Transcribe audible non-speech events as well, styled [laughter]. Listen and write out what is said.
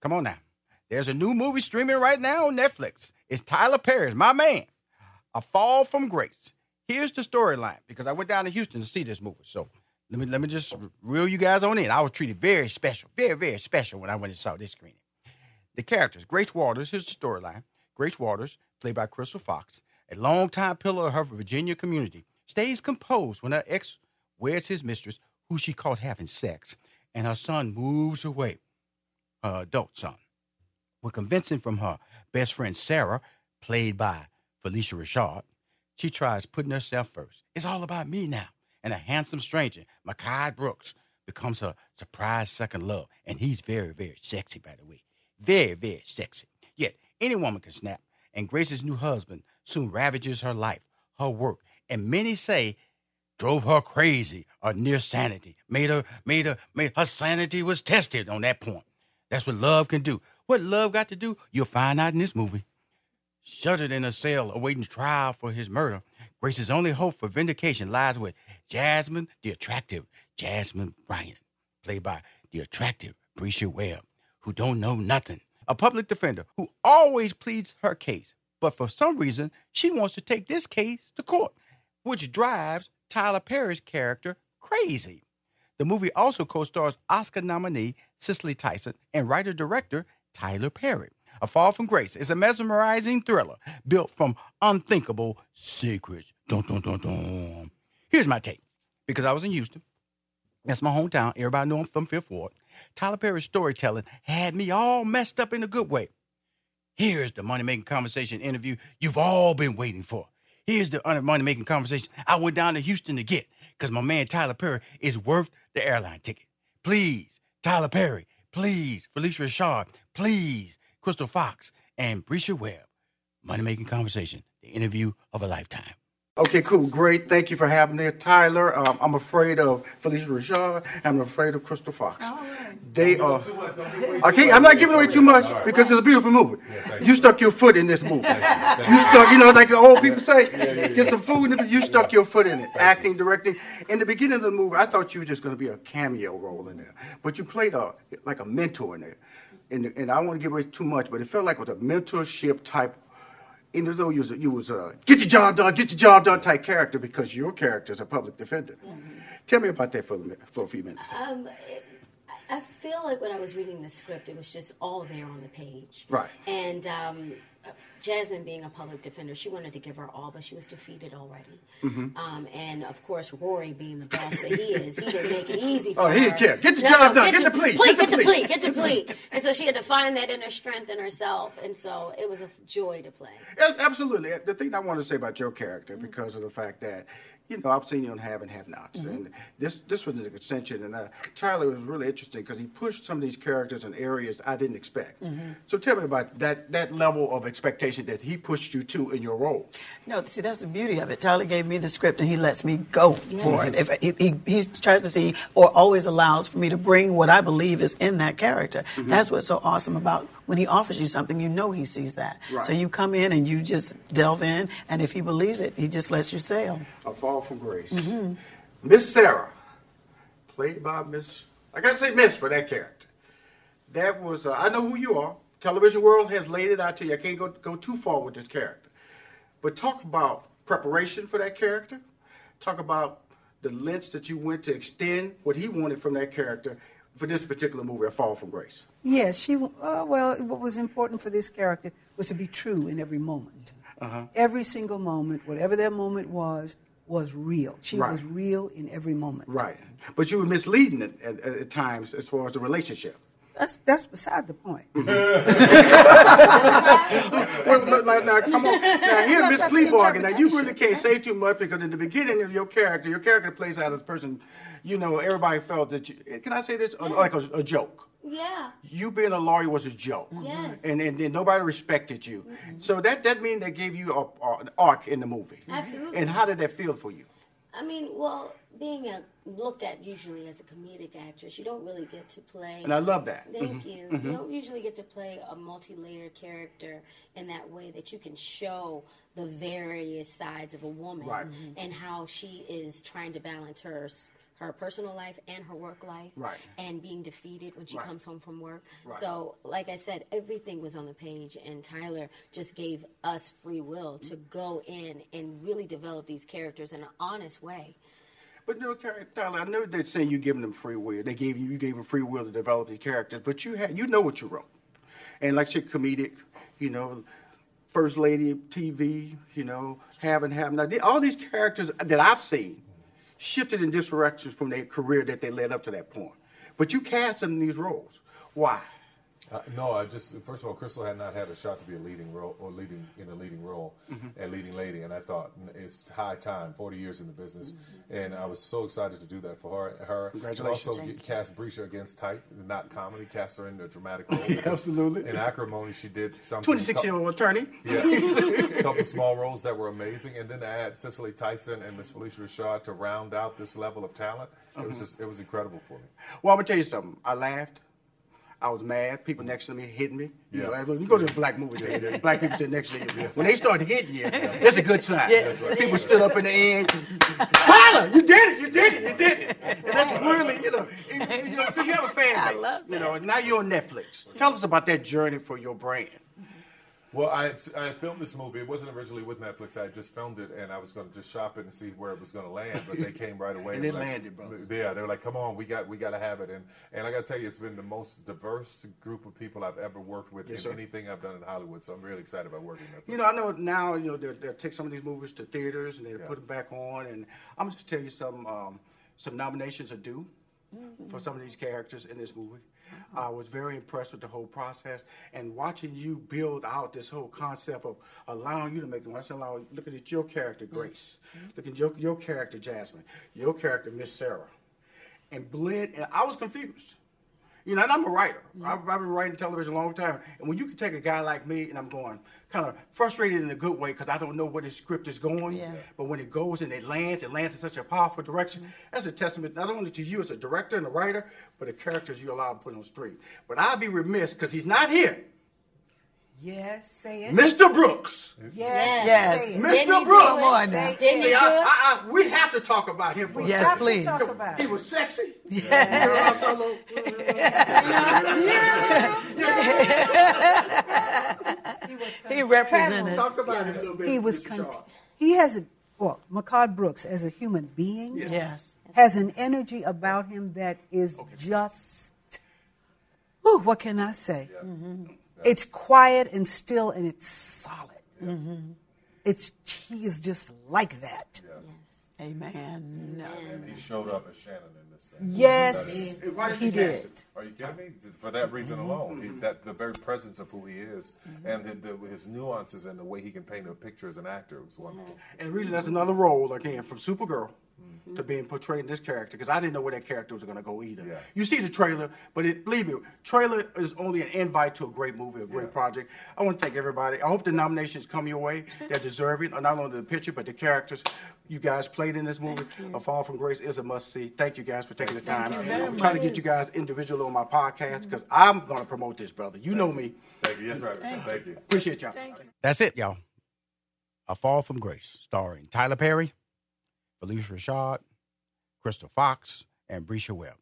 Come on now. There's a new movie streaming right now on Netflix. It's Tyler Perry's, my man, A Fall from Grace. Here's the storyline because I went down to Houston to see this movie. So let me let me just reel you guys on in. I was treated very special, very very special when I went and saw this screening. The characters: Grace Waters. Here's the storyline. Grace Waters, played by Crystal Fox, a longtime pillar of her Virginia community, stays composed when her ex weds his mistress, who she caught having sex, and her son moves away, her adult son. With convincing from her best friend Sarah, played by Phylicia Rashad, she tries putting herself first. It's all about me now. And a handsome stranger, Mehcad Brooks, becomes her surprise second love. And he's very, very sexy, by the way. Very, very sexy. Yet, any woman can snap. And Grace's new husband soon ravages her life, her work, and many say drove her crazy or near sanity. Made her, made her, made her sanity was tested on that point. That's what love can do. What love got to do, you'll find out in this movie. Shuttered in a cell awaiting trial for his murder, Grace's only hope for vindication lies with Jasmine, the attractive Jasmine Bryant, played by the attractive Bresha Webb, who don't know nothing. A public defender who always pleads her case, but for some reason, she wants to take this case to court, which drives Tyler Perry's character crazy. The movie also co stars Oscar nominee Cicely Tyson and writer director Tyler Perry. A Fall from Grace is a mesmerizing thriller built from unthinkable secrets. Dun, dun, dun, dun. Here's my take because I was in Houston. That's my hometown. Everybody know I'm from Fifth Ward. Tyler Perry's storytelling had me all messed up in a good way. Here's the money making conversation interview you've all been waiting for. Here's the money making conversation I went down to Houston to get because my man Tyler Perry is worth the airline ticket. Please, Tyler Perry, please, Phylicia Rashad, please, Crystal Fox, and Bresha Webb. Money making conversation, the interview of a lifetime. Okay, cool, great. Thank you for having me, Tyler. Um, I'm afraid of Phylicia Rashad. I'm afraid of Crystal Fox. They are. Okay, I'm not giving away too much because it's a beautiful movie. You stuck your foot in this movie. You stuck, you know, like the old people say, get some food in it. You stuck your foot in it. Acting, directing. In the beginning of the movie, I thought you were just going to be a cameo role in there, but you played a like a mentor in there. And, and I don't want to give away too much, but it felt like it was a mentorship type even though you was, you was a get your job done, get your job done type character because your character is a public defender. Mm-hmm. Tell me about that for a, minute, for a few minutes. Um, it, I feel like when I was reading the script, it was just all there on the page. Right. And um, Jasmine, being a public defender, she wanted to give her all, but she was defeated already. Mm-hmm. Um, and of course, Rory, being the boss that he is, he didn't make it easy for oh, her. Oh, he didn't care. Get the no, job done. Get, get the, plea. plea. Get, the plea. Get the plea. And so she had to find that inner strength in herself. And so it was a joy to play. Absolutely. The thing I want to say about your character, because of the fact that you know, I've seen you on Have and Have Nots, mm-hmm. and this this was an extension. And uh, Tyler was really interesting because he pushed some of these characters in areas I didn't expect. Mm-hmm. So tell me about that that level of expectation that he pushed you to in your role. No, see, that's the beauty of it. Tyler gave me the script, and he lets me go yes. for it. If he, he, he, tries to see or always allows for me to bring what I believe is in that character. Mm-hmm. That's what's so awesome about when he offers you something. You know he sees that. Right. So you come in and you just delve in, and if he believes it, he just lets you sail. A fall from grace. Mm-hmm. Miss Sarah, played by Miss. I gotta say Miss for that character. That was. Uh, I know who you are. Television world has laid it out to you. I can't go go too far with this character, but talk about preparation for that character. Talk about the lengths that you went to extend what he wanted from that character for this particular movie, A Fall from Grace. Yes, she. Uh, well, what was important for this character was to be true in every moment. Uh-huh. Every single moment, whatever that moment was, was real. She right. was real in every moment. Right. But you were misleading at, at, at times as far as the relationship. That's that's beside the point. [laughs] well, look, now, come on. Now, here, Miss Pleabarger. Now, you really can't say too much because in the beginning of your character, your character plays out as a person. You know, everybody felt that. You, can I say this? Yes. Like a, a, joke. Yeah. You being a lawyer was a joke. Yes. And, and, and nobody respected you. Mm-hmm. So that that mean they gave you a, a, an arc in the movie. Absolutely. And how did that feel for you? I mean, well, being a, looked at usually as a comedic actress, you don't really get to play. And I love that. Thank mm-hmm. you. Mm-hmm. You don't usually get to play a multi-layered character in that way that you can show the various sides of a woman right. and how she is trying to balance her her personal life and her work life, Right. and being defeated when she Right. comes home from work. Right. So, like I said, everything was on the page, and Tyler just gave us free will to mm-hmm. go in and really develop these characters in an honest way. But you know, Tyler, I know they're saying you giving them free will. They gave you you gave them free will to develop these characters, but you had you know what you wrote, and like you're comedic, you know, first lady TV, you know, having having now all these characters that I've seen shifted in different directions from their career that they led up to that point. But you cast them in these roles. Why? Uh, no, I just first of all, Crystal had not had a shot to be a leading role or leading in a leading role and leading lady, and I thought it's high time. Forty years in the business, and I was so excited to do that for her. Her Congratulations. And also Thank cast Bresha against type, not comedy. Cast her in a dramatic [laughs] role. Absolutely. In Acrimony, she did something. Twenty six year old attorney. Yeah, a [laughs] couple small roles that were amazing, and then to add Cicely Tyson and Miss Phylicia Rashad to round out this level of talent, it was just it was incredible for me. Well, I'm gonna tell you something. I laughed. I was mad. People next to me hitting me. You Yeah. know, you go to a black movie theater, the [laughs] black people sit next to you. When they start hitting you, it's a good sign. People stood up in the end. Tyler, you did it! You did it! You did it! And that's really, you know, you know, because you have a fan base. I love You know, now you're on Netflix. Tell us about that journey for your brand. Well, I I filmed this movie. It wasn't originally with Netflix. I just filmed it, and I was going to just shop it and see where it was going to land. But they came right away. And it were like- landed, brother. Yeah, they were like, "Come on, we got we got to have it." And and I got to tell you, it's been the most diverse group of people I've ever worked with Yes, in sir. anything I've done in Hollywood. So I'm really excited about working with Netflix. You know, I know now, you know, they'll, they'll take some of these movies to theaters and they'll put them back on. And I'm gonna just tell you some um, some nominations are due for some of these characters in this movie. I was very impressed with the whole process and watching you build out this whole concept of allowing you to make them. I said, allow, looking at your character, Grace, looking at your, your character, Jasmine, your character, Miss Sarah, and blend. And I was confused. You know, and I'm a writer. I've, I've been writing television a long time. And when you can take a guy like me, and I'm going kind of frustrated in a good way because I don't know where the script is going. Yes. But when it goes and it lands, it lands in such a powerful direction. Mm-hmm. That's a testament not only to you as a director and a writer, but the characters you allow to put on the screen. But I'd be remiss because he's not here. Yes, say it. Mr. Brooks. Yes, Yes. say. Mr. Didn't Brooks. it? Come on now. Didn't See, I. I, I, we have to talk about him for a Yes, second. please. Talk about He it. was sexy. He represented. Talk about it a little bit. He was Mr. cont- Shaw. he has a well, Mehcad Brooks as a human being Yes. has an energy about him that is just whew, what can I say? It's quiet and still and it's solid. Mm-hmm. It's he is just like that. Amen. No. and he showed up as Shannon in this thing. Yes, Hey, he did. Are you kidding me? For that reason mm-hmm. alone, he, that the very presence of who he is mm-hmm. and the, the, his nuances and the way he can paint a picture as an actor was wonderful. And the reason that's another role again from Supergirl to being portrayed in this character because I didn't know where that character was going to go either. Yeah. You see the trailer, but it, believe me, trailer is only an invite to a great movie, a great Yeah. project. I want to thank everybody. I hope the nominations come your way. [laughs] They're deserving, uh, not only the picture but the characters you guys played in this movie. A Fall from Grace is a must see. Thank you guys for taking the time. I'm trying to get you guys individually on my podcast because I'm going to promote this, brother. You know me. Thank you. Yes, right. Thank you. Appreciate y'all. Thank you. That's it, y'all. A Fall from Grace, starring Tyler Perry, Phylicia Rashad, Crystal Fox, and Bresha Webb.